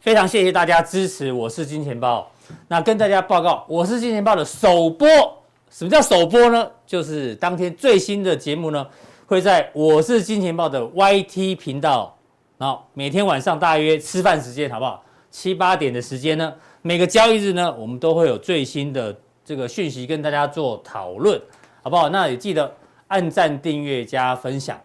非常谢谢大家支持，我是金钱豹。那跟大家报告，我是金钱豹的首播。什么叫首播呢？就是当天最新的节目呢，会在我是金钱豹的 YT 频道，然后每天晚上大约吃饭时间，好不好？七八点的时间呢，每个交易日呢，我们都会有最新的这个讯息跟大家做讨论，好不好？那也记得按赞、订阅、加分享。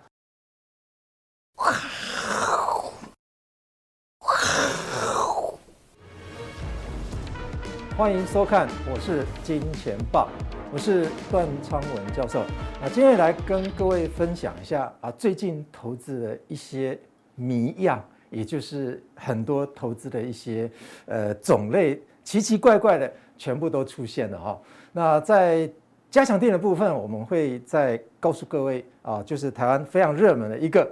欢迎收看，我是金钱豹，我是段昌文教授。那，今天来跟各位分享一下啊，最近投资的一些谜样，也就是很多投资的一些呃种类，奇奇怪怪的，全部都出现了哈。那在加强店的部分，我们会再告诉各位啊，就是台湾非常热门的一个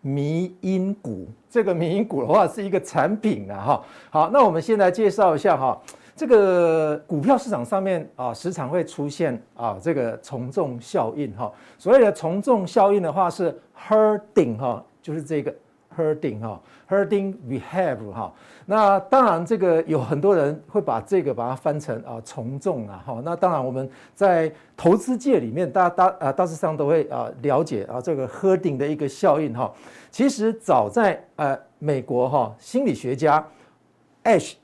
迷因股。这个迷因股的话，是一个产品啊哈。好，那我们先来介绍一下哈。这个股票市场上面啊，时常会出现啊，这个从众效应哈。所谓的从众效应的话是 herding 哈，就是这个 herding 哈，herding behavior 哈。那当然，这个有很多人会把这个把它翻成啊从众啊哈。那当然，我们在投资界里面，大家大啊大致上都会啊了解啊这个 herding 的一个效应哈。其实早在呃美国哈，心理学家 Ash。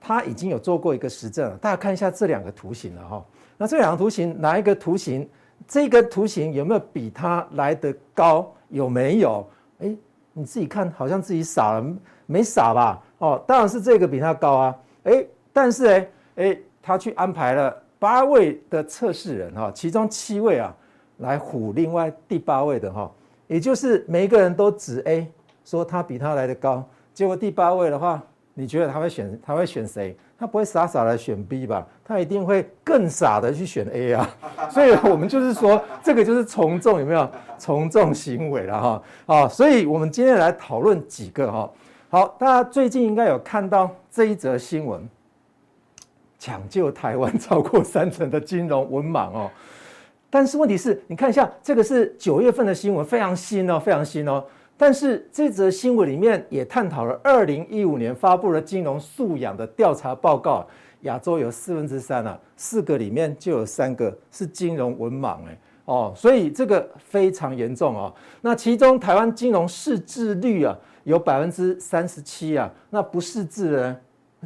他已经有做过一个实证了，大家看一下这两个图形了哈。那这两个图形，哪一个图形？这个图形有没有比它来得高？有没有？哎，你自己看，好像自己傻了，没傻吧？哦，当然是这个比它高啊。哎，但是哎哎，他去安排了八位的测试人哈，其中七位啊来唬另外第八位的哈，也就是每一个人都指 A，说他比他来得高，结果第八位的话。你觉得他会选他会选谁？他不会傻傻的选 B 吧？他一定会更傻的去选 A 啊！所以我们就是说，这个就是从众有没有从众行为了哈？啊，所以我们今天来讨论几个哈。好，大家最近应该有看到这一则新闻，抢救台湾超过三成的金融文盲哦。但是问题是，你看一下这个是九月份的新闻，非常新哦，非常新哦。但是这则新闻里面也探讨了二零一五年发布的金融素养的调查报告，亚洲有四分之三啊，四个里面就有三个是金融文盲哎哦，所以这个非常严重哦。那其中台湾金融识字率啊有百分之三十七啊，那不识字的人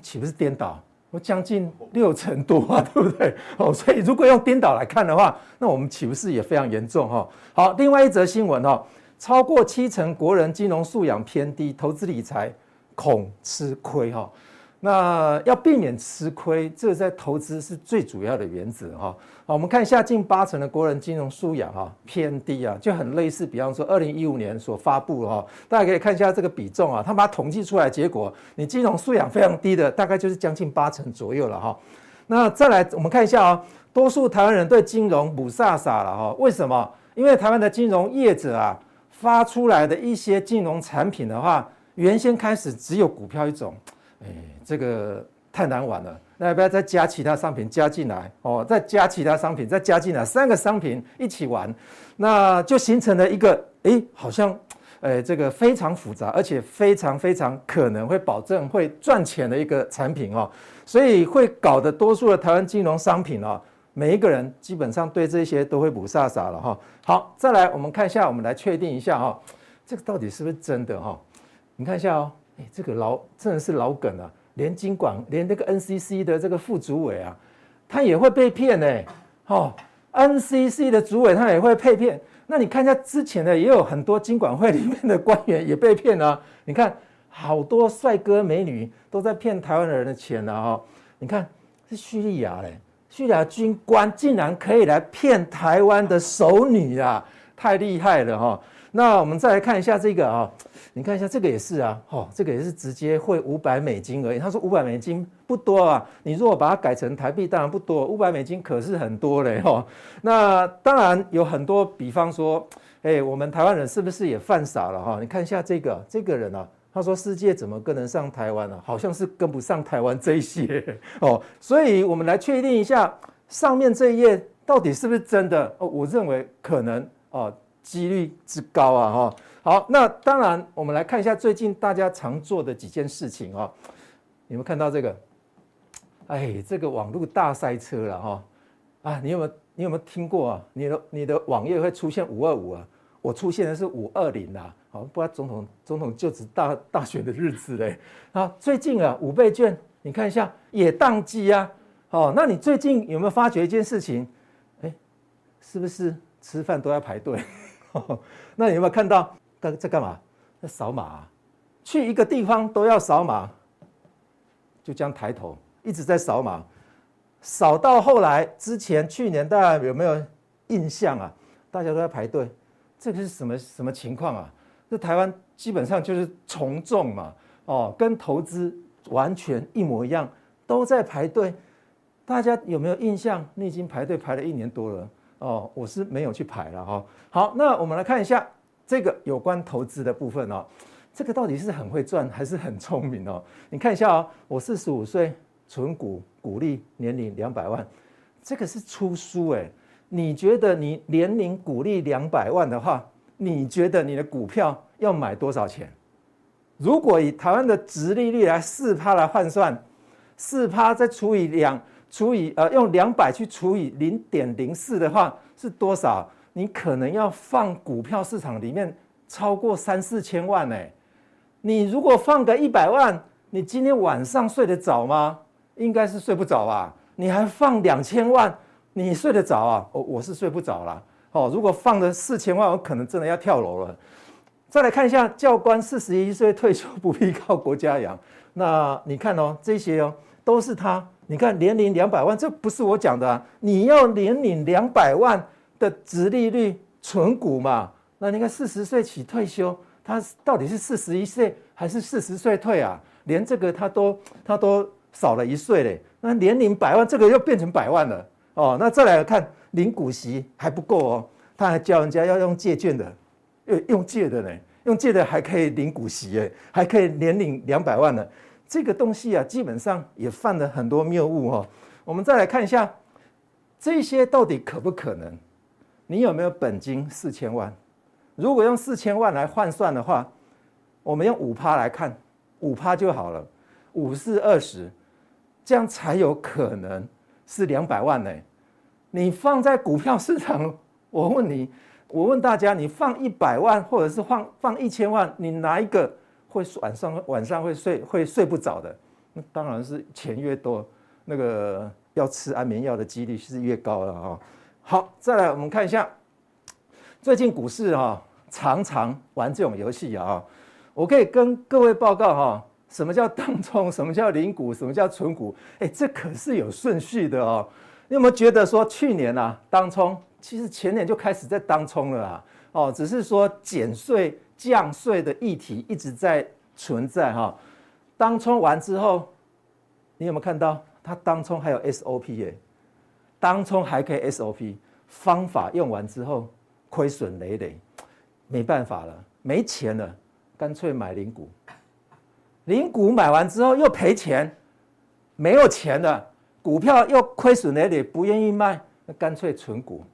岂不是颠倒？我将近六成多啊，对不对？哦，所以如果用颠倒来看的话，那我们岂不是也非常严重哈？好，另外一则新闻哈。超过七成国人金融素养偏低，投资理财恐吃亏哈。那要避免吃亏，这在投资是最主要的原则哈。好，我们看一下，近八成的国人金融素养哈偏低啊，就很类似，比方说二零一五年所发布哈，大家可以看一下这个比重啊，他把它统计出来，结果你金融素养非常低的，大概就是将近八成左右了哈。那再来，我们看一下啊，多数台湾人对金融雾煞煞了哈。为什么？因为台湾的金融业者啊。发出来的一些金融产品的话，原先开始只有股票一种，哎，这个太难玩了。那要不要再加其他商品加进来？哦，再加其他商品再加进来，三个商品一起玩，那就形成了一个，哎，好像，哎，这个非常复杂，而且非常非常可能会保证会赚钱的一个产品哦。所以会搞得多数的台湾金融商品哦。每一个人基本上对这些都会雾煞煞了哈。好，再来我们看一下，我们来确定一下哈，这个到底是不是真的哈？你看一下哦，哎，这个老真的是老梗啊，连金管连那个 NCC 的这个副主委啊，他也会被骗呢。哦，NCC 的主委他也会被骗。那你看一下之前的也有很多金管会里面的官员也被骗啊。你看好多帅哥美女都在骗台湾人的钱了哈。你看是叙利亚嘞。叙利亚军官竟然可以来骗台湾的熟女啊，太厉害了哈！那我们再来看一下这个啊，你看一下这个也是啊，哦，这个也是直接汇五百美金而已。他说五百美金不多啊，你如果把它改成台币，当然不多，五百美金可是很多嘞哈。那当然有很多，比方说，哎，我们台湾人是不是也犯傻了哈？你看一下这个这个人啊。他说：“世界怎么跟得上台湾呢？好像是跟不上台湾这些哦，所以我们来确定一下上面这一页到底是不是真的哦？我认为可能哦，几率之高啊哈。好，那当然，我们来看一下最近大家常做的几件事情啊。你们看到这个？哎，这个网络大塞车了哈！啊，你有没有你有没有听过啊？你的你的网页会出现五二五啊？我出现的是五二零啦！好，不知道总统总统就职大大选的日子嘞。啊，最近啊，五倍券，你看一下也宕机啊。哦，那你最近有没有发觉一件事情？哎，是不是吃饭都要排队？那你有没有看到在在干嘛？在扫码啊，去一个地方都要扫码，就这样抬头。一直在扫码，扫到后来，之前去年大家有没有印象啊？大家都在排队，这个是什么什么情况啊？这台湾基本上就是从众嘛，哦，跟投资完全一模一样，都在排队。大家有没有印象？你已经排队排了一年多了哦，我是没有去排了哈。好，那我们来看一下这个有关投资的部分哦，这个到底是很会赚还是很聪明哦？你看一下哦，我四十五岁。存股股利年领两百万，这个是出书哎。你觉得你年龄鼓励两百万的话，你觉得你的股票要买多少钱？如果以台湾的殖利率来四趴来换算，四趴再除以两，除以呃用两百去除以零点零四的话是多少？你可能要放股票市场里面超过三四千万哎。你如果放个一百万，你今天晚上睡得着吗？应该是睡不着吧？你还放两千万，你睡得着啊？我我是睡不着啦。哦，如果放了四千万，我可能真的要跳楼了。再来看一下，教官四十一岁退休不必靠国家养。那你看哦，这些哦都是他。你看年领两百万，这不是我讲的啊。你要年领两百万的殖利率存股嘛？那你看四十岁起退休，他到底是四十一岁还是四十岁退啊？连这个他都他都。少了一岁嘞，那年领百万，这个又变成百万了哦。那再来看领股息还不够哦，他还教人家要用借券的，用用借的呢，用借的还可以领股息诶，还可以年领两百万呢。这个东西啊，基本上也犯了很多谬误哦。我们再来看一下这些到底可不可能？你有没有本金四千万？如果用四千万来换算的话，我们用五趴来看，五趴就好了，五四二十。这样才有可能是两百万呢。你放在股票市场，我问你，我问大家，你放一百万或者是放放一千万，你哪一个会晚上晚上会睡会睡不着的？那当然是钱越多，那个要吃安眠药的几率是越高了哈。好，再来我们看一下，最近股市哈常常玩这种游戏啊，我可以跟各位报告哈。什么叫当冲？什么叫领股？什么叫存股？哎，这可是有顺序的哦。你有没有觉得说去年啊，当冲其实前年就开始在当冲了啊？哦，只是说减税降税的议题一直在存在哈。当冲完之后，你有没有看到它当冲还有 SOP 耶？当冲还可以 SOP，方法用完之后亏损累累，没办法了，没钱了，干脆买领股。零股买完之后又赔钱，没有钱的，股票又亏损累累，不愿意卖，那干脆存股，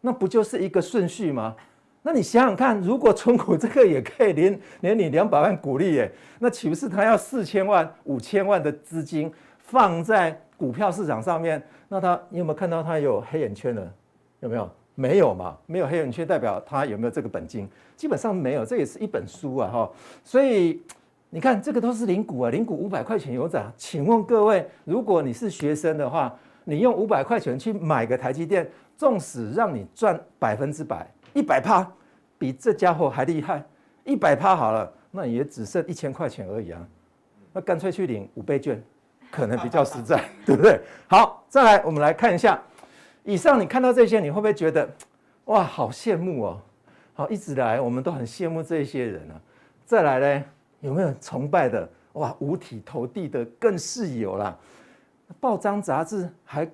那不就是一个顺序吗？那你想想看，如果存股这个也可以连连 你两百万股利耶，那岂不是他要四千万、五千万的资金放在股票市场上面？那他你有没有看到他有黑眼圈了？有没有？没有嘛？没有黑眼圈代表他有没有这个本金？基本上没有，这也是一本书啊哈，所以。你看，这个都是领股啊，领股五百块钱有涨。请问各位，如果你是学生的话，你用五百块钱去买个台积电，纵使让你赚百分之百，一百趴，比这家伙还厉害，一百趴好了，那也只剩一千块钱而已啊。那干脆去领五倍券，可能比较实在，对不对？好，再来，我们来看一下，以上你看到这些，你会不会觉得，哇，好羡慕哦？好，一直来我们都很羡慕这些人啊。再来呢？有没有崇拜的？哇，五体投地的更是有啦。报章杂志还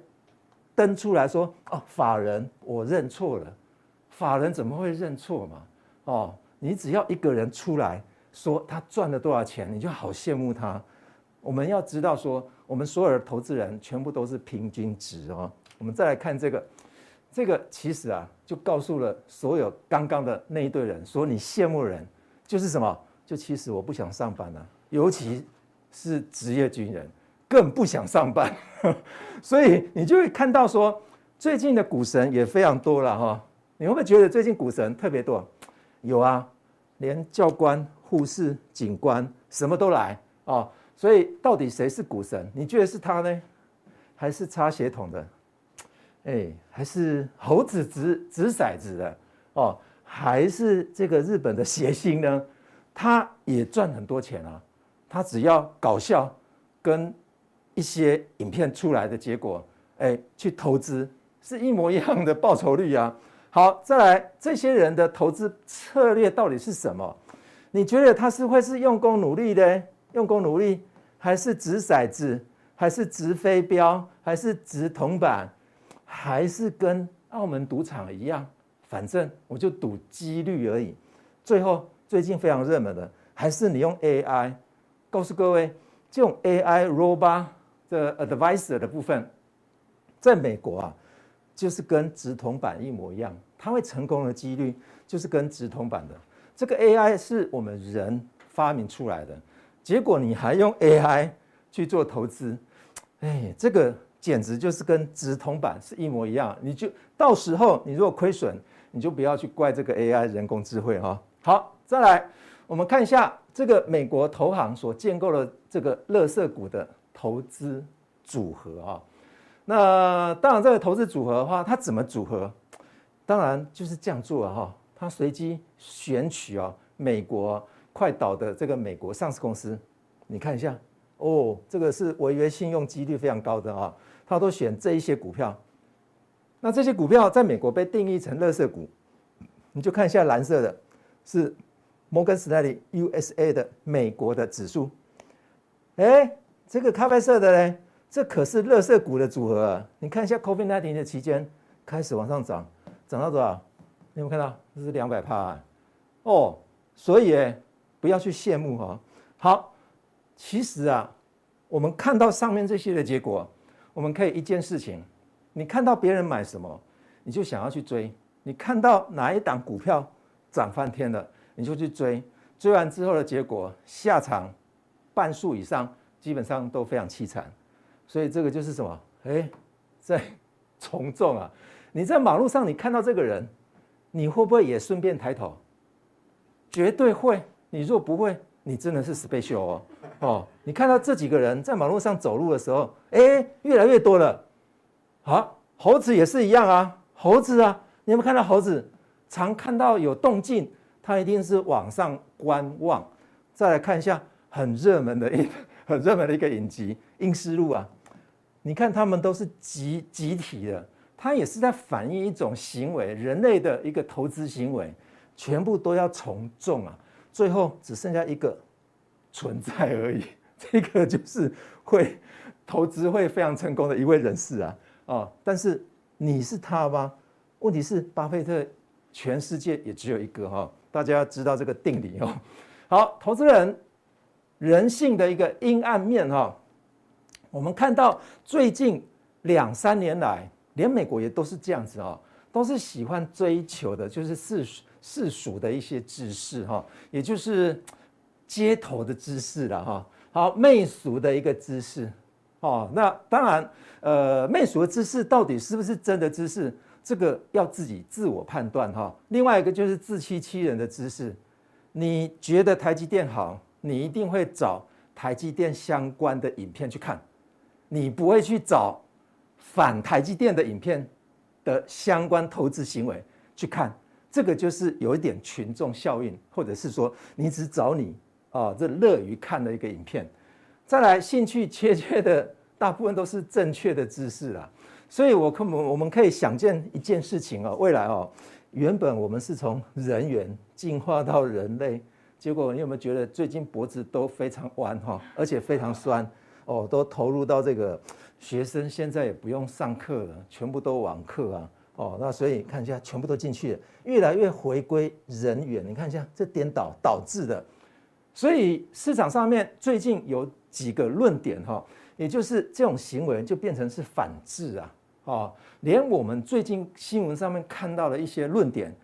登出来说：“哦，法人，我认错了。法人怎么会认错嘛？哦，你只要一个人出来说他赚了多少钱，你就好羡慕他。我们要知道说，我们所有的投资人全部都是平均值哦。我们再来看这个，这个其实啊，就告诉了所有刚刚的那一对人，说你羡慕人就是什么？就其实我不想上班了，尤其是职业军人更不想上班。所以你就会看到说，最近的股神也非常多了哈。你会不会觉得最近股神特别多？有啊，连教官、护士、警官什么都来啊。所以到底谁是股神？你觉得是他呢，还是插鞋桶的？哎，还是猴子掷掷骰子的哦，还是这个日本的谐星呢？他也赚很多钱啊！他只要搞笑，跟一些影片出来的结果，哎，去投资是一模一样的报酬率啊！好，再来，这些人的投资策略到底是什么？你觉得他是会是用功努力的，用功努力，还是掷骰子，还是掷飞镖，还是掷铜板？还是跟澳门赌场一样，反正我就赌几率而已。最后最近非常热门的，还是你用 AI。告诉各位，这种 AI robot 的 advisor 的部分，在美国啊，就是跟掷铜板一模一样，它会成功的几率就是跟掷铜板的。这个 AI 是我们人发明出来的，结果你还用 AI 去做投资，哎，这个。简直就是跟掷铜板是一模一样，你就到时候你如果亏损，你就不要去怪这个 AI 人工智慧哈。好，再来我们看一下这个美国投行所建构的这个垃圾股的投资组合啊。那当然这个投资组合的话，它怎么组合？当然就是这样做啊哈。它随机选取啊美国快倒的这个美国上市公司，你看一下哦，这个是违约信用几率非常高的啊。他都选这一些股票，那这些股票在美国被定义成垃圾股，你就看一下蓝色的，是摩根士丹利 USA 的美国的指数。哎，这个咖啡色的呢，这可是垃圾股的组合啊！你看一下 COVID-19 的期间开始往上涨，涨到多少？你有没有看到？这是两百趴哦。所以哎，不要去羡慕哈。好，其实啊，我们看到上面这些的结果。我们可以一件事情，你看到别人买什么，你就想要去追；你看到哪一档股票涨翻天了，你就去追。追完之后的结果，下场半数以上基本上都非常凄惨。所以这个就是什么？哎，在 从众啊！你在马路上你看到这个人，你会不会也顺便抬头？绝对会。你若不会，你真的是 special 哦。哦，你看到这几个人在马路上走路的时候，哎，越来越多了。好，猴子也是一样啊，猴子啊，你有没有看到猴子？常看到有动静，它一定是往上观望。再来看一下很热门的一很热门的一个影集《阴尸路》啊，你看他们都是集集体的，它也是在反映一种行为，人类的一个投资行为，全部都要从众啊，最后只剩下一个。存在而已，这个就是会投资会非常成功的一位人士啊啊！但是你是他吗？问题是巴菲特全世界也只有一个哈，大家要知道这个定理哦。好，投资人人性的一个阴暗面哈，我们看到最近两三年来，连美国也都是这样子啊，都是喜欢追求的就是世世俗的一些知识哈，也就是。街头的知识了哈，好媚俗的一个知识，哦，那当然，呃，媚俗的知识到底是不是真的知识，这个要自己自我判断哈。另外一个就是自欺欺人的知识，你觉得台积电好，你一定会找台积电相关的影片去看，你不会去找反台积电的影片的相关投资行为去看，这个就是有一点群众效应，或者是说你只找你。啊，这乐于看的一个影片，再来兴趣缺缺的大部分都是正确的知识啦，所以我可我我们可以想见一件事情哦，未来哦，原本我们是从人猿进化到人类，结果你有没有觉得最近脖子都非常弯哈，而且非常酸哦，都投入到这个学生现在也不用上课了，全部都网课啊，哦，那所以看一下全部都进去了，越来越回归人猿，你看一下这颠倒导致的。所以市场上面最近有几个论点哈，也就是这种行为就变成是反制啊，啊，连我们最近新闻上面看到的一些论点，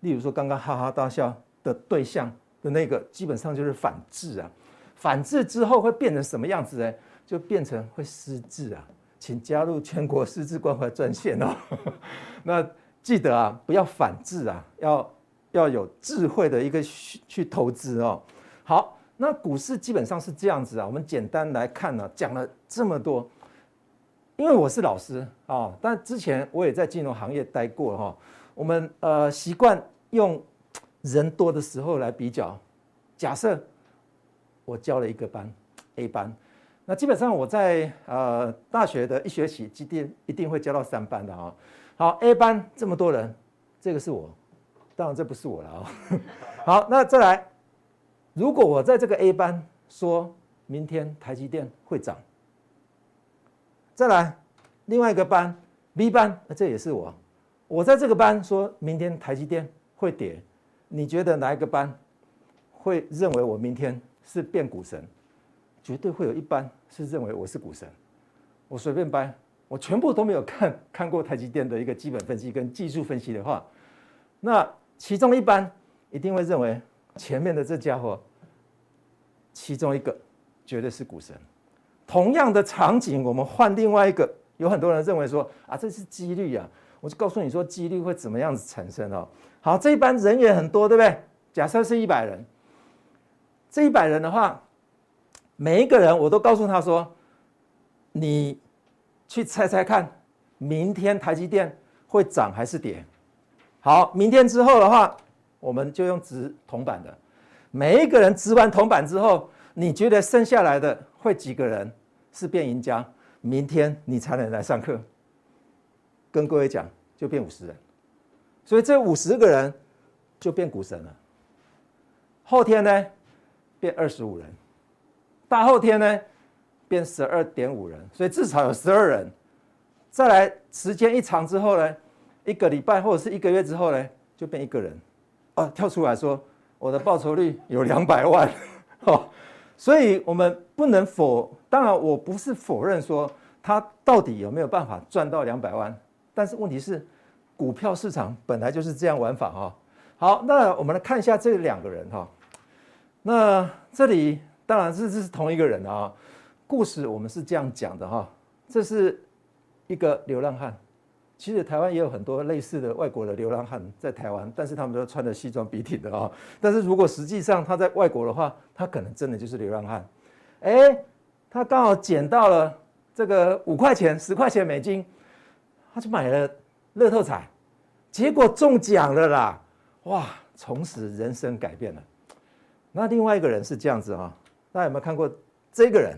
例如说刚刚哈哈大笑的对象的那个，基本上就是反智啊。反智之后会变成什么样子呢？就变成会失智啊。请加入全国失智关怀专线哦。那记得啊，不要反智啊，要要有智慧的一个去去投资哦。好，那股市基本上是这样子啊。我们简单来看呢，讲了这么多。因为我是老师啊，但之前我也在金融行业待过哈。我们呃习惯用人多的时候来比较。假设我教了一个班 A 班，那基本上我在呃大学的一学期基定一定会教到三班的啊。好，A 班这么多人，这个是我，当然这不是我了啊。好，那再来，如果我在这个 A 班说明天台积电会涨。再来，另外一个班 B 班，这也是我。我在这个班说明天台积电会跌，你觉得哪一个班会认为我明天是变股神？绝对会有一班是认为我是股神。我随便掰，我全部都没有看 看过台积电的一个基本分析跟技术分析的话，那其中一班一定会认为前面的这家伙，其中一个绝对是股神。同样的场景，我们换另外一个。有很多人认为说啊，这是几率啊，我就告诉你说，几率会怎么样子产生哦。好，这一班人也很多，对不对？假设是一百人，这一百人的话，每一个人我都告诉他说，你去猜猜看，明天台积电会涨还是跌？好，明天之后的话，我们就用值铜板的。每一个人值完铜板之后，你觉得剩下来的？会几个人是变赢家？明天你才能来上课。跟各位讲，就变五十人，所以这五十个人就变股神了。后天呢，变二十五人，大后天呢，变十二点五人，所以至少有十二人。再来时间一长之后呢，一个礼拜或者是一个月之后呢，就变一个人，啊，跳出来说我的报酬率有两百万，所以，我们不能否，当然，我不是否认说他到底有没有办法赚到两百万，但是问题是，股票市场本来就是这样玩法哈。好，那我们来看一下这两个人哈。那这里当然是这是同一个人啊。故事我们是这样讲的哈，这是一个流浪汉。其实台湾也有很多类似的外国的流浪汉在台湾，但是他们都穿着西装笔挺的啊。但是如果实际上他在外国的话，他可能真的就是流浪汉。哎，他刚好捡到了这个五块钱、十块钱美金，他就买了乐透彩，结果中奖了啦！哇，从此人生改变了。那另外一个人是这样子啊，大家有没有看过这个人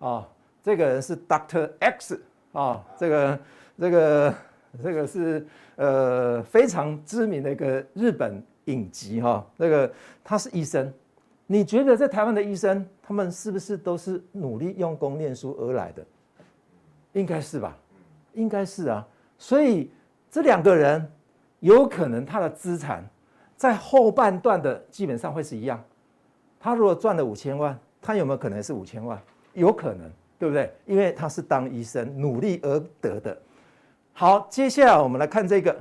啊？这个人是 Doctor X 啊，这个。这个这个是呃非常知名的一个日本影集哈，这个他是医生，你觉得在台湾的医生，他们是不是都是努力用功念书而来的？应该是吧，应该是啊。所以这两个人有可能他的资产在后半段的基本上会是一样。他如果赚了五千万，他有没有可能是五千万？有可能，对不对？因为他是当医生努力而得的。好，接下来我们来看这个。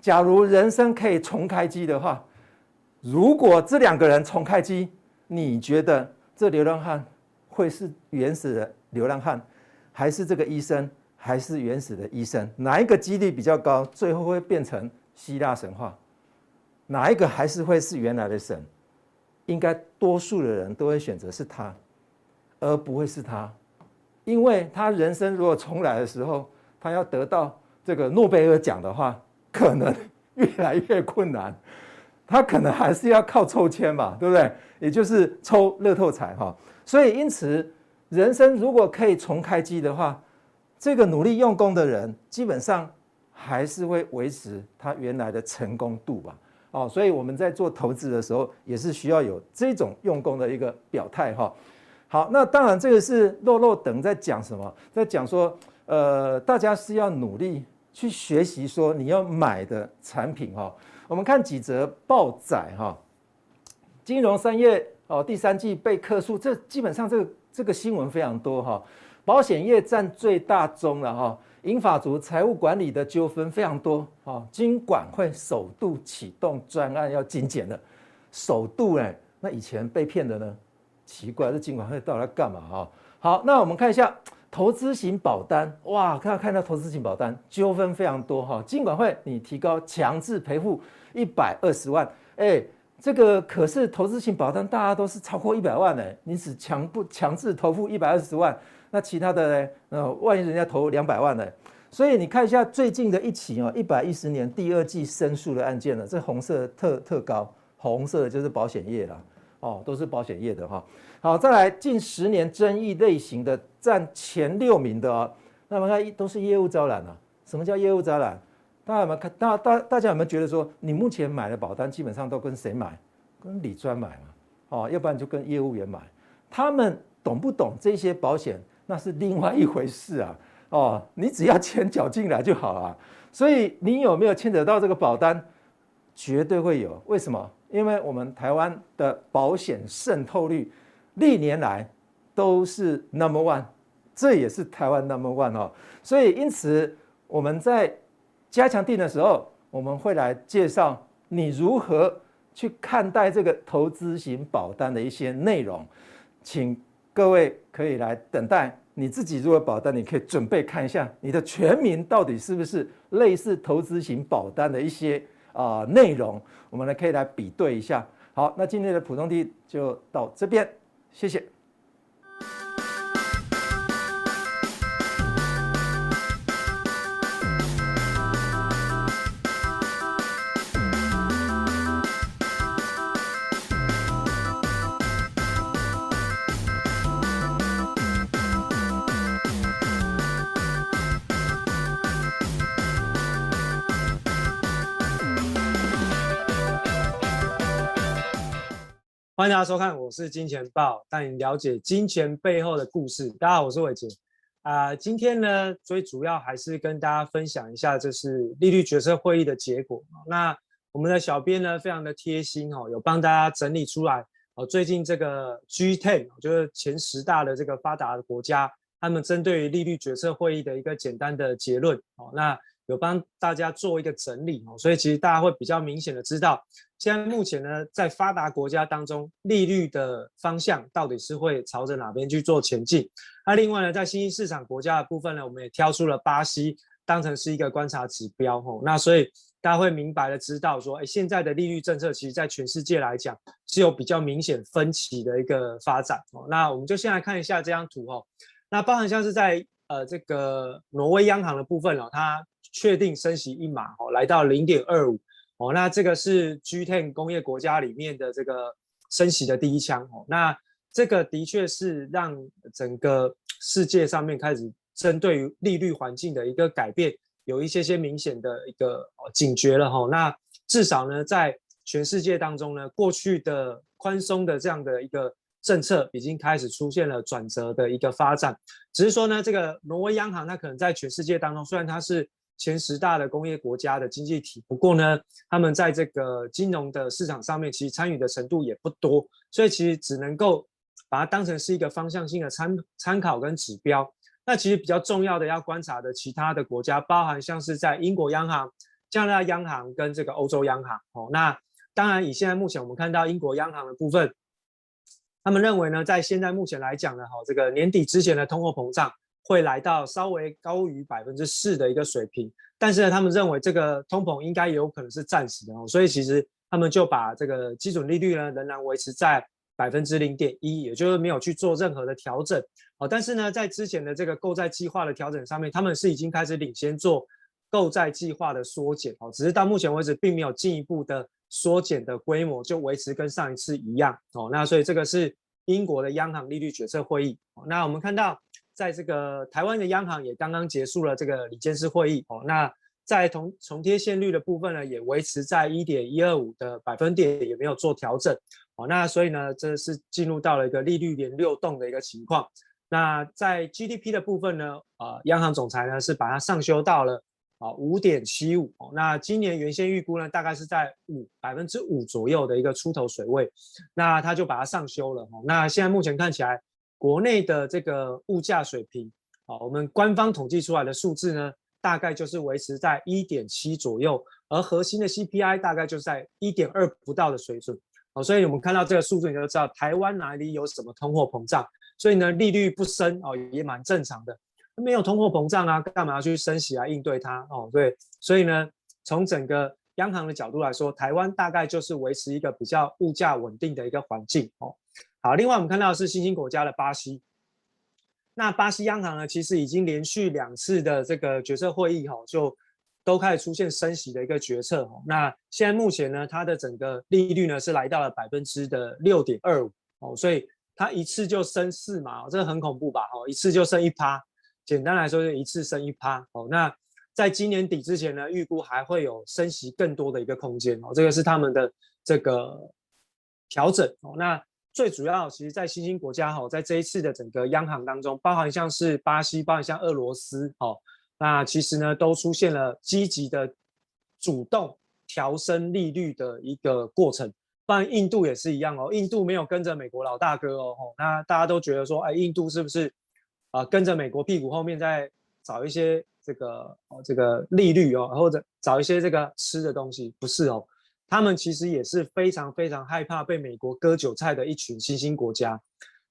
假如人生可以重开机的话，如果这两个人重开机，你觉得这流浪汉会是原始的流浪汉，还是这个医生，还是原始的医生？哪一个几率比较高？最后会变成希腊神话？哪一个还是会是原来的神？应该多数的人都会选择是他，而不会是他，因为他人生如果重来的时候。他要得到这个诺贝尔奖的话，可能越来越困难。他可能还是要靠抽签嘛，对不对？也就是抽乐透彩哈。所以因此，人生如果可以重开机的话，这个努力用功的人，基本上还是会维持他原来的成功度吧。哦，所以我们在做投资的时候，也是需要有这种用功的一个表态哈。好，那当然这个是落落等在讲什么，在讲说。呃，大家是要努力去学习，说你要买的产品哈。我们看几则报载哈，金融三业哦，第三季被客诉，这基本上这个这个新闻非常多哈。保险业占最大宗了哈，银发族财务管理的纠纷非常多啊，金管会首度启动专案要精简了，首度哎，那以前被骗的呢？奇怪，这金管会到底干嘛啊？好，那我们看一下投资型保单，哇，看看到投资型保单纠纷非常多哈，尽管会你提高强制赔付一百二十万，哎，这个可是投资型保单大家都是超过一百万呢，你只强不强制投付一百二十万？那其他的呢？呃，万一人家投两百万呢？所以你看一下最近的一起哦，一百一十年第二季申诉的案件呢，这红色特特高，红色的就是保险业了，哦，都是保险业的哈。好，再来近十年争议类型的占前六名的哦，那么看都是业务招揽啊。什么叫业务招揽？大家有没有看？大大大家有没有觉得说，你目前买的保单基本上都跟谁买？跟李专买嘛，哦，要不然就跟业务员买。他们懂不懂这些保险？那是另外一回事啊，哦，你只要钱缴进来就好了。所以你有没有牵扯到这个保单？绝对会有。为什么？因为我们台湾的保险渗透率历年来都是 number one，这也是台湾 number one 哦。所以因此我们在加强定的时候，我们会来介绍你如何去看待这个投资型保单的一些内容，请。各位可以来等待，你自己如果保单，你可以准备看一下你的全名到底是不是类似投资型保单的一些啊内容，我们呢可以来比对一下。好，那今天的普通题就到这边，谢谢。欢迎大家收看，我是金钱豹，带你了解金钱背后的故事。大家好，我是伟杰。啊、今天呢，最主要还是跟大家分享一下，这是利率决策会议的结果。那我们的小编呢，非常的贴心哦，有帮大家整理出来哦，最近这个 G10，就是前十大的这个发达的国家，他们针对于利率决策会议的一个简单的结论哦，那有帮大家做一个整理哦，所以其实大家会比较明显的知道。现在目前呢，在发达国家当中，利率的方向到底是会朝着哪边去做前进？那另外呢，在新兴市场国家的部分呢，我们也挑出了巴西当成是一个观察指标哦。那所以大家会明白的知道说，哎，现在的利率政策其实在全世界来讲是有比较明显分歧的一个发展哦。那我们就先来看一下这张图哦。那包含像是在呃这个挪威央行的部分哦，它确定升息一码哦，来到零点二五。哦，那这个是 G10 工业国家里面的这个升息的第一枪哦。那这个的确是让整个世界上面开始针对于利率环境的一个改变，有一些些明显的一个警觉了哈。那至少呢，在全世界当中呢，过去的宽松的这样的一个政策已经开始出现了转折的一个发展。只是说呢，这个挪威央行它可能在全世界当中，虽然它是。前十大的工业国家的经济体，不过呢，他们在这个金融的市场上面，其实参与的程度也不多，所以其实只能够把它当成是一个方向性的参参考跟指标。那其实比较重要的要观察的其他的国家，包含像是在英国央行、加拿大央行跟这个欧洲央行。哦，那当然以现在目前我们看到英国央行的部分，他们认为呢，在现在目前来讲呢，哈，这个年底之前的通货膨胀。会来到稍微高于百分之四的一个水平，但是呢，他们认为这个通膨应该有可能是暂时的哦，所以其实他们就把这个基准利率呢仍然维持在百分之零点一，也就是没有去做任何的调整哦。但是呢，在之前的这个购债计划的调整上面，他们是已经开始领先做购债计划的缩减哦，只是到目前为止并没有进一步的缩减的规模，就维持跟上一次一样哦。那所以这个是英国的央行利率决策会议。那我们看到。在这个台湾的央行也刚刚结束了这个理监事会议哦，那在同重贴现率的部分呢，也维持在一点一二五的百分点，也没有做调整哦。那所以呢，这是进入到了一个利率连六动的一个情况。那在 GDP 的部分呢，呃，央行总裁呢是把它上修到了啊五点七五哦。那今年原先预估呢，大概是在五百分之五左右的一个出头水位，那他就把它上修了哦。那现在目前看起来。国内的这个物价水平啊，我们官方统计出来的数字呢，大概就是维持在一点七左右，而核心的 CPI 大概就是在一点二不到的水准。好，所以我们看到这个数字，你就知道台湾哪里有什么通货膨胀。所以呢，利率不升哦，也蛮正常的。没有通货膨胀啊，干嘛要去升息来应对它哦？对，所以呢，从整个央行的角度来说，台湾大概就是维持一个比较物价稳定的一个环境哦。好，另外我们看到的是新兴国家的巴西，那巴西央行呢，其实已经连续两次的这个决策会议哈，就都开始出现升息的一个决策哦。那现在目前呢，它的整个利率呢是来到了百分之的六点二五哦，所以它一次就升四码，这个很恐怖吧？哦，一次就升一趴。简单来说，就一次升一趴哦。那在今年底之前呢，预估还会有升息更多的一个空间哦。这个是他们的这个调整哦。那最主要，其实，在新兴国家哈，在这一次的整个央行当中，包含像是巴西，包含像俄罗斯哦，那其实呢，都出现了积极的主动调升利率的一个过程。当然，印度也是一样哦。印度没有跟着美国老大哥哦。那大家都觉得说，哎，印度是不是？啊，跟着美国屁股后面再找一些这个哦，这个利率哦，或者找一些这个吃的东西，不是哦，他们其实也是非常非常害怕被美国割韭菜的一群新兴国家，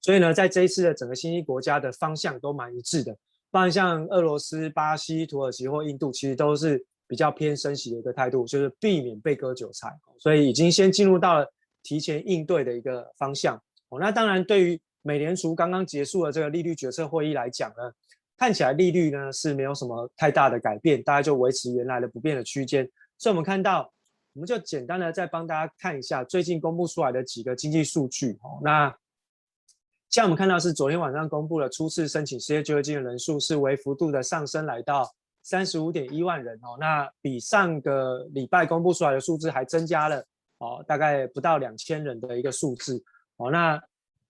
所以呢，在这一次的整个新兴国家的方向都蛮一致的，不然像俄罗斯、巴西、土耳其或印度，其实都是比较偏升息的一个态度，就是避免被割韭菜，所以已经先进入到了提前应对的一个方向哦。那当然对于美联储刚刚结束了这个利率决策会议来讲呢，看起来利率呢是没有什么太大的改变，大概就维持原来的不变的区间。所以我们看到，我们就简单的再帮大家看一下最近公布出来的几个经济数据。哦，那像我们看到是昨天晚上公布了初次申请失业救济金的人数是微幅度的上升，来到三十五点一万人。哦，那比上个礼拜公布出来的数字还增加了哦，大概不到两千人的一个数字。哦，那。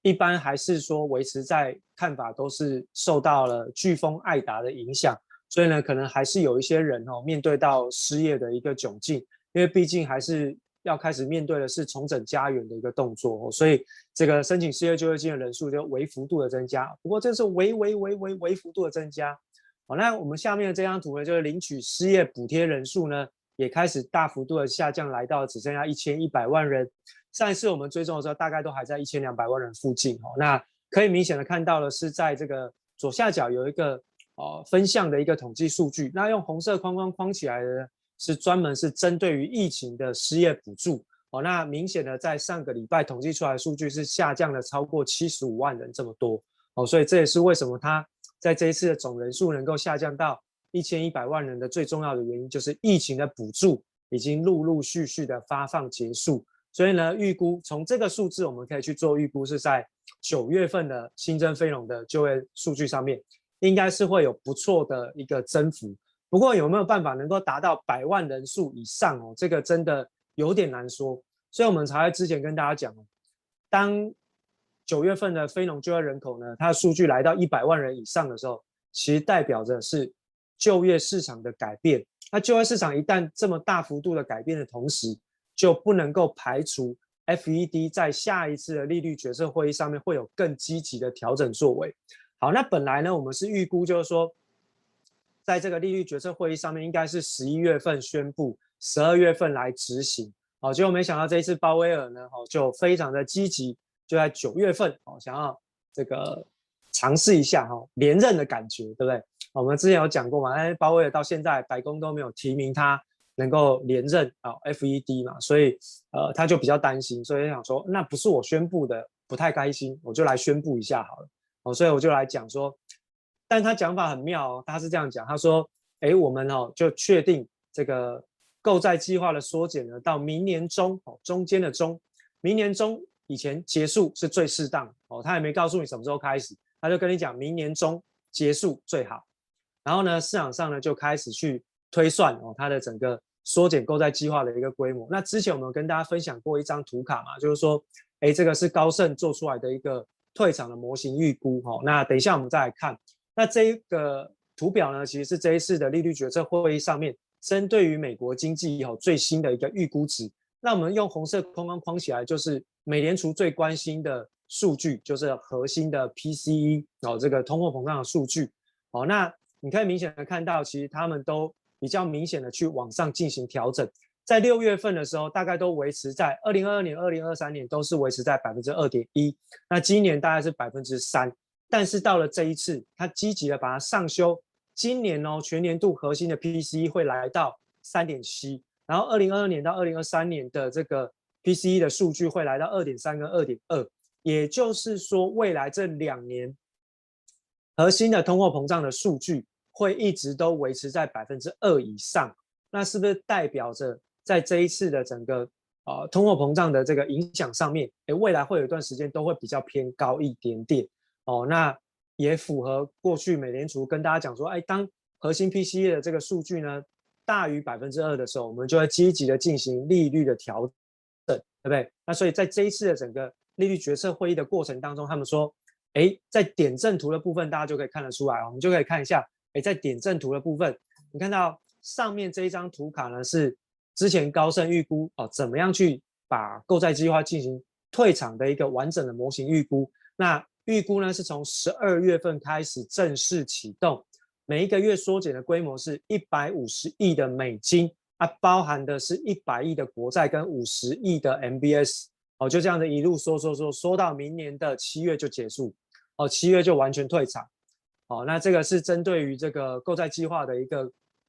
一般还是说维持在看法都是受到了飓风艾达的影响，所以呢，可能还是有一些人哦面对到失业的一个窘境，因为毕竟还是要开始面对的是重整家园的一个动作哦，所以这个申请失业救济金的人数就微幅度的增加，不过这是微微微微微幅度的增加。好，那我们下面的这张图呢，就是领取失业补贴人数呢也开始大幅度的下降，来到只剩下一千一百万人。上一次我们追踪的时候，大概都还在一千两百万人附近哦。那可以明显的看到的是，在这个左下角有一个哦分项的一个统计数据。那用红色框框框起来的，是专门是针对于疫情的失业补助哦。那明显的在上个礼拜统计出来的数据是下降了超过七十五万人这么多哦。所以这也是为什么它在这一次的总人数能够下降到一千一百万人的最重要的原因，就是疫情的补助已经陆陆续续的发放结束。所以呢，预估从这个数字，我们可以去做预估，是在九月份的新增非农的就业数据上面，应该是会有不错的一个增幅。不过有没有办法能够达到百万人数以上哦？这个真的有点难说。所以我们才会之前跟大家讲哦，当九月份的非农就业人口呢，它的数据来到一百万人以上的时候，其实代表着是就业市场的改变。那就业市场一旦这么大幅度的改变的同时，就不能够排除 FED 在下一次的利率决策会议上面会有更积极的调整作为。好，那本来呢，我们是预估就是说，在这个利率决策会议上面应该是十一月份宣布，十二月份来执行。好，结果没想到这一次鲍威尔呢，哦，就非常的积极，就在九月份哦，想要这个尝试一下哈连任的感觉，对不对？我们之前有讲过嘛，哎，鲍威尔到现在白宫都没有提名他。能够连任啊，FED 嘛，所以呃他就比较担心，所以想说那不是我宣布的，不太开心，我就来宣布一下好了哦，所以我就来讲说，但他讲法很妙哦，他是这样讲，他说，哎，我们哦就确定这个购债计划的缩减呢，到明年中哦，中间的中，明年中以前结束是最适当哦，他也没告诉你什么时候开始，他就跟你讲明年中结束最好，然后呢市场上呢就开始去推算哦，它的整个。缩减购债计划的一个规模。那之前我们跟大家分享过一张图卡嘛，就是说，哎，这个是高盛做出来的一个退场的模型预估。哦，那等一下我们再来看。那这一个图表呢，其实是这一次的利率决策会议上面针对于美国经济以后最新的一个预估值。那我们用红色框框框起来，就是美联储最关心的数据，就是核心的 PCE，哦，这个通货膨胀的数据。哦，那你可以明显的看到，其实他们都比较明显的去往上进行调整。在六月份的时候，大概都维持在二零二二年、二零二三年都是维持在百分之二点一。那今年大概是百分之三，但是到了这一次，它积极的把它上修。今年哦，全年度核心的 PCE 会来到三点七，然后二零二二年到二零二三年的这个 PCE 的数据会来到二点三跟二点二。也就是说，未来这两年核心的通货膨胀的数据会一直都维持在百分之二以上。那是不是代表着？在这一次的整个呃通货膨胀的这个影响上面，诶，未来会有一段时间都会比较偏高一点点哦。那也符合过去美联储跟大家讲说，哎，当核心 PCE 的这个数据呢大于百分之二的时候，我们就会积极的进行利率的调整，对不对？那所以在这一次的整个利率决策会议的过程当中，他们说，哎，在点阵图的部分，大家就可以看得出来，我们就可以看一下，哎，在点阵图的部分，你看到上面这一张图卡呢是。之前高盛预估哦，怎么样去把购债计划进行退场的一个完整的模型预估？那预估呢是从十二月份开始正式启动，每一个月缩减的规模是一百五十亿的美金啊，包含的是一百亿的国债跟五十亿的 MBS 哦，就这样的一路缩缩缩缩到明年的七月就结束哦，七月就完全退场哦。那这个是针对于这个购债计划的一个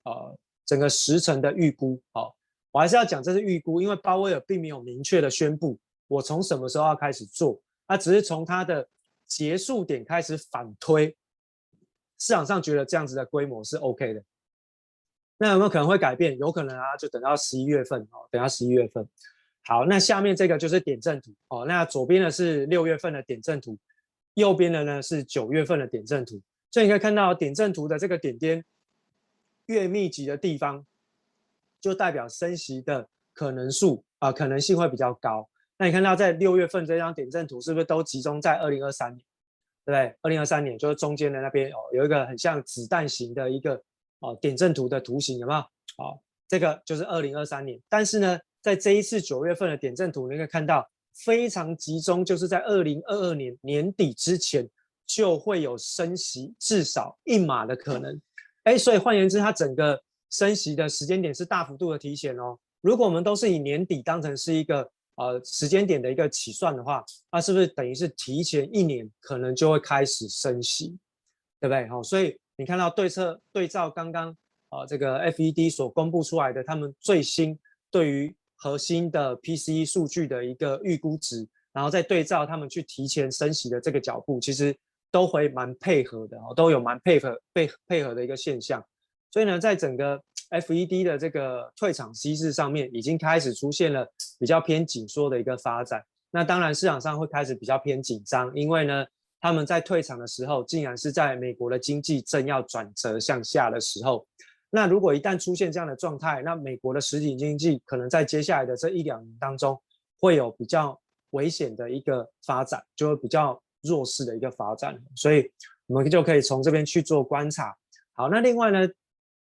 呃整个时程的预估哦。我还是要讲，这是预估，因为鲍威尔并没有明确的宣布我从什么时候要开始做，他只是从他的结束点开始反推，市场上觉得这样子的规模是 OK 的。那有没有可能会改变？有可能啊，就等到十一月份哦，等到十一月份。好，那下面这个就是点阵图哦，那左边的是六月份的点阵图，右边的呢是九月份的点阵图。所以你可以看到点阵图的这个点点越密集的地方。就代表升息的可能数啊、可能性会比较高。那你看到在六月份这张点阵图，是不是都集中在二零二三年？对不对？二零二三年就是中间的那边哦，有一个很像子弹型的一个哦、点阵图的图形，有没有？哦，这个就是二零二三年。但是呢，在这一次九月份的点阵图，你可以看到非常集中，就是在二零二二年年底之前就会有升息至少一码的可能。哎，所以换言之，它整个。升息的时间点是大幅度的提前哦。如果我们都是以年底当成是一个呃时间点的一个起算的话，那是不是等于是提前一年可能就会开始升息，对不对？好，所以你看到对策对照刚刚啊这个 FED 所公布出来的他们最新对于核心的 PCE 数据的一个预估值，然后再对照他们去提前升息的这个脚步，其实都会蛮配合的哦，都有蛮配合配配合的一个现象。所以呢，在整个 FED 的这个退场机制上面，已经开始出现了比较偏紧缩的一个发展。那当然，市场上会开始比较偏紧张，因为呢，他们在退场的时候，竟然是在美国的经济正要转折向下的时候。那如果一旦出现这样的状态，那美国的实体经济可能在接下来的这一两年当中，会有比较危险的一个发展，就会比较弱势的一个发展。所以，我们就可以从这边去做观察。好，那另外呢，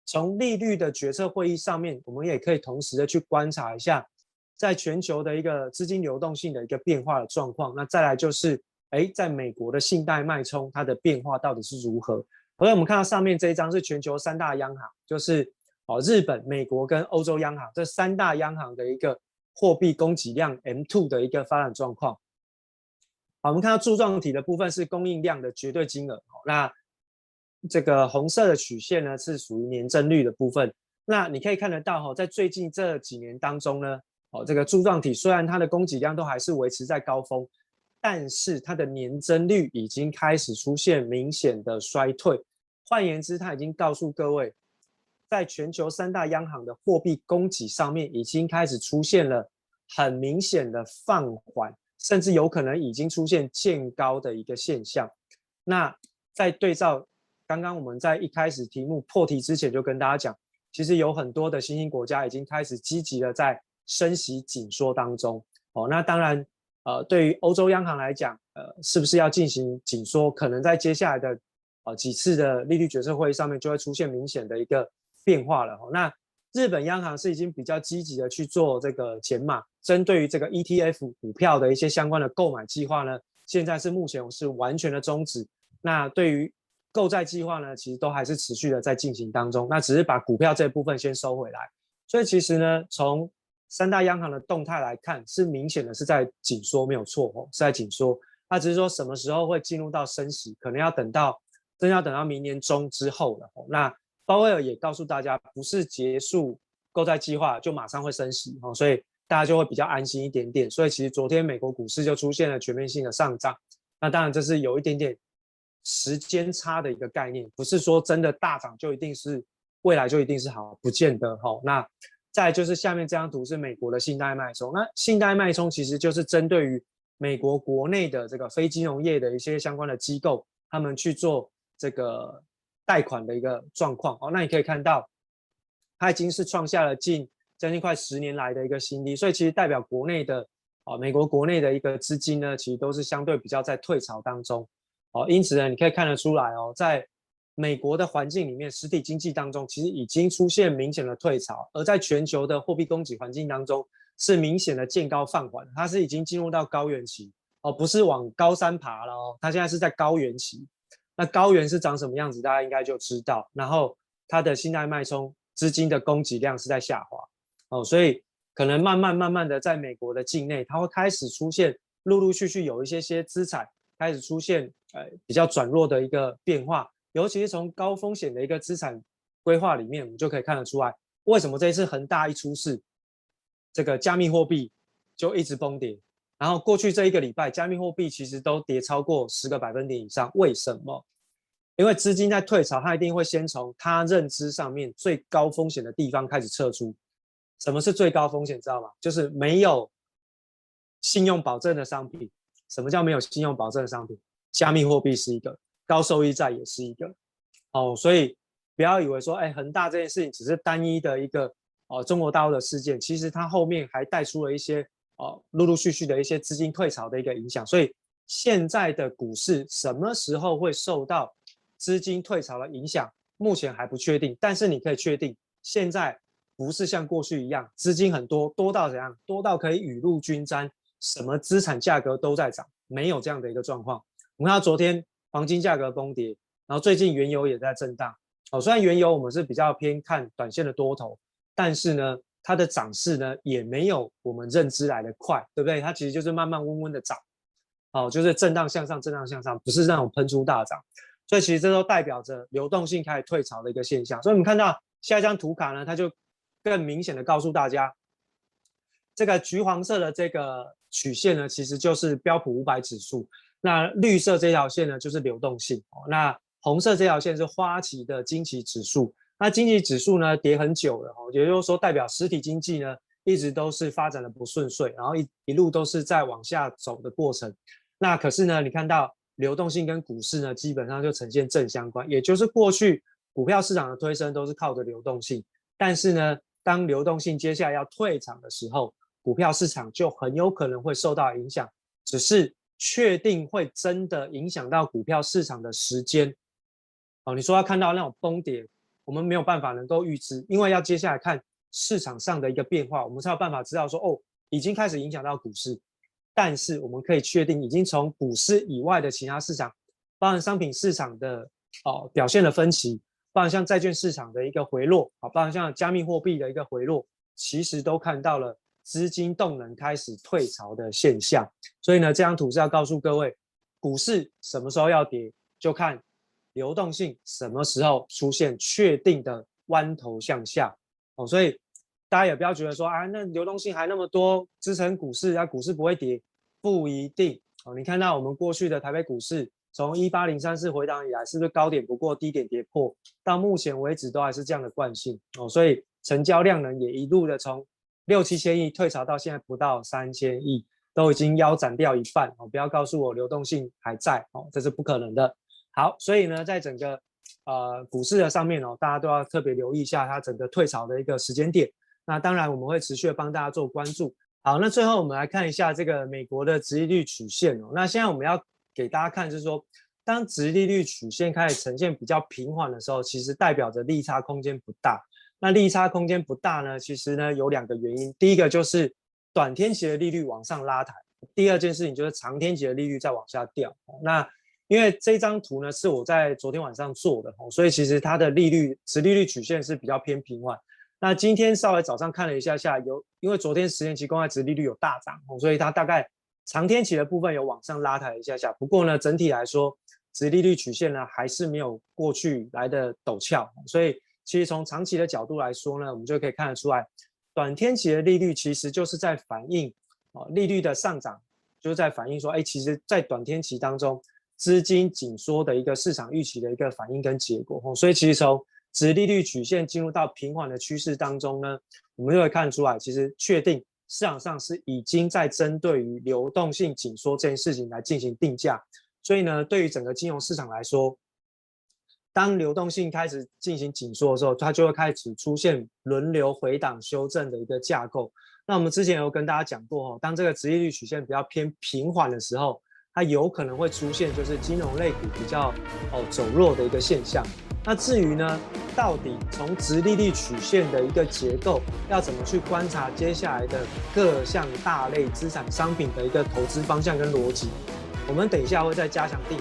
从利率的决策会议上面，我们也可以同时的去观察一下，在全球的一个资金流动性的一个变化的状况。那再来就是，哎，在美国的信贷脉冲它的变化到底是如何？所以我们看到上面这一张是全球三大央行，就是哦日本、美国跟欧洲央行这三大央行的一个货币供给量 M2 的一个发展状况。好，我们看到柱状体的部分是供应量的绝对金额。那这个红色的曲线呢，是属于年增率的部分。那你可以看得到哈，在最近这几年当中呢，哦，这个柱状体虽然它的供给量都还是维持在高峰，但是它的年增率已经开始出现明显的衰退。换言之，它已经告诉各位，在全球三大央行的货币供给上面，已经开始出现了很明显的放缓，甚至有可能已经出现见高的一个现象。那在对照。刚刚我们在一开始题目破题之前就跟大家讲，其实有很多的新兴国家已经开始积极的在升息紧缩当中。哦，那当然，呃，对于欧洲央行来讲，呃，是不是要进行紧缩？可能在接下来的呃几次的利率决策会议上面就会出现明显的一个变化了。哦，那日本央行是已经比较积极的去做这个减码，针对于这个 ETF 股票的一些相关的购买计划呢，现在是目前是完全的终止。那对于购债计划呢，其实都还是持续的在进行当中。那只是把股票这部分先收回来。所以其实呢，从三大央行的动态来看，是明显的是在紧缩，没有错哦，是在紧缩。那只是说什么时候会进入到升息，可能要等到真要等到明年中之后了。那鲍威尔也告诉大家，不是结束购债计划就马上会升息哦，所以大家就会比较安心一点点。所以其实昨天美国股市就出现了全面性的上涨。那当然这是有一点点时间差的一个概念，不是说真的大涨就一定是未来就一定是好，不见得哈。那再就是下面这张图是美国的信贷脉冲，那信贷脉冲其实就是针对于美国国内的这个非金融业的一些相关的机构，他们去做这个贷款的一个状况哦。那你可以看到，它已经是创下了近将近快十年来的一个新低，所以其实代表国内的啊，美国国内的一个资金呢，其实都是相对比较在退潮当中哦。因此呢，你可以看得出来哦，在美国的环境里面，实体经济当中其实已经出现明显的退潮，而在全球的货币供给环境当中。是明显的见高放缓，它是已经进入到高原期哦，不是往高山爬了哦，它现在是在高原期。那高原是长什么样子，大家应该就知道。然后它的信贷脉冲，资金的供给量是在下滑哦，所以可能慢慢慢慢的在美国的境内，它会开始出现陆陆续续有一些些资产开始出现呃比较转弱的一个变化，尤其是从高风险的一个资产规划里面，我们就可以看得出来，为什么这一次恒大一出事。这个加密货币就一直崩跌，然后过去这一个礼拜，加密货币其实都跌超过十个百分点以上。为什么？因为资金在退潮，它一定会先从它认知上面最高风险的地方开始撤出。什么是最高风险？知道吗？就是没有信用保证的商品。什么叫没有信用保证的商品？加密货币是一个，高收益债也是一个。哦，所以不要以为说，哎，恒大这件事情只是单一的一个。哦，中国大陆的事件，其实它后面还带出了一些哦，陆陆续续的一些资金退潮的一个影响。所以现在的股市什么时候会受到资金退潮的影响，目前还不确定。但是你可以确定，现在不是像过去一样资金很多，多到怎样？多到可以雨露均沾，什么资产价格都在涨，没有这样的一个状况。我们看到昨天黄金价格崩跌，然后最近原油也在震荡。哦，虽然原油我们是比较偏看短线的多头。但是呢，它的涨势呢也没有我们认知来的快，对不对？它其实就是慢慢温温的涨，哦，就是震荡向上，震荡向上，不是那种喷出大涨。所以其实这都代表着流动性开始退潮的一个现象。所以我们看到下一张图卡呢，它就更明显的告诉大家，这个橘黄色的这个曲线呢，其实就是标普五百指数。那绿色这条线呢，就是流动性。哦，那红色这条线是花旗的经济指数。那经济指数呢跌很久了哦，也就是说代表实体经济呢一直都是发展的不顺遂，然后一一路都是在往下走的过程。那可是呢，你看到流动性跟股市呢基本上就呈现正相关，也就是过去股票市场的推升都是靠着流动性，但是呢，当流动性接下来要退场的时候，股票市场就很有可能会受到影响，只是确定会真的影响到股票市场的时间哦。你说要看到那种崩跌。我们没有办法能够预知，因为要接下来看市场上的一个变化，我们才有办法知道说，哦，已经开始影响到股市。但是我们可以确定，已经从股市以外的其他市场，包含商品市场的哦表现的分歧，包含像债券市场的一个回落，啊，包含像加密货币的一个回落，其实都看到了资金动能开始退潮的现象。所以呢，这张图是要告诉各位，股市什么时候要跌，就看。流动性什么时候出现确定的弯头向下哦，所以大家也不要觉得说啊，那流动性还那么多，支撑股市啊，股市不会跌，不一定哦。你看到我们过去的台北股市，从一八零三四回档以来，是不是高点不过低点跌破？到目前为止都还是这样的惯性哦，所以成交量呢也一路的从六七千亿退潮到现在不到三千亿，都已经腰斩掉一半哦。不要告诉我流动性还在哦，这是不可能的。好，所以呢，在整个呃股市的上面哦，大家都要特别留意一下它整个退潮的一个时间点。那当然，我们会持续的帮大家做关注。好，那最后我们来看一下这个美国的殖利率曲线哦。那现在我们要给大家看，就是说，当殖利率曲线开始呈现比较平缓的时候，其实代表着利差空间不大。那利差空间不大呢，其实呢有两个原因。第一个就是短天期的利率往上拉抬，第二件事情就是长天期的利率在往下掉。那因为这张图呢是我在昨天晚上做的，所以其实它的利率、殖利率曲线是比较偏平缓。那今天稍微早上看了一下下，有因为昨天十年期公债殖利率有大涨，所以它大概长天期的部分有往上拉抬一下下。不过呢，整体来说，殖利率曲线呢还是没有过去来的陡峭。所以其实从长期的角度来说呢，我们就可以看得出来，短天期的利率其实就是在反映哦，利率的上涨就是在反映说，哎，其实在短天期当中。资金紧缩的一个市场预期的一个反应跟结果，所以其实从殖利率曲线进入到平缓的趋势当中呢，我们就会看出来，其实确定市场上是已经在针对于流动性紧缩这件事情来进行定价。所以呢，对于整个金融市场来说，当流动性开始进行紧缩的时候，它就会开始出现轮流回档修正的一个架构。那我们之前有跟大家讲过，当这个直利率曲线比较偏平缓的时候，它有可能会出现就是金融类股比较哦走弱的一个现象。那至于呢，到底从直利率曲线的一个结构，要怎么去观察接下来的各项大类资产商品的一个投资方向跟逻辑，我们等一下会再加强定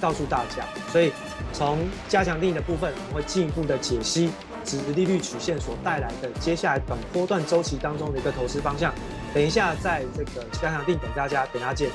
告诉大家。所以从加强定义的部分，我们会进一步的解析指利率曲线所带来的接下来短波段周期当中的一个投资方向。等一下在这个加强定等大家，等大家见。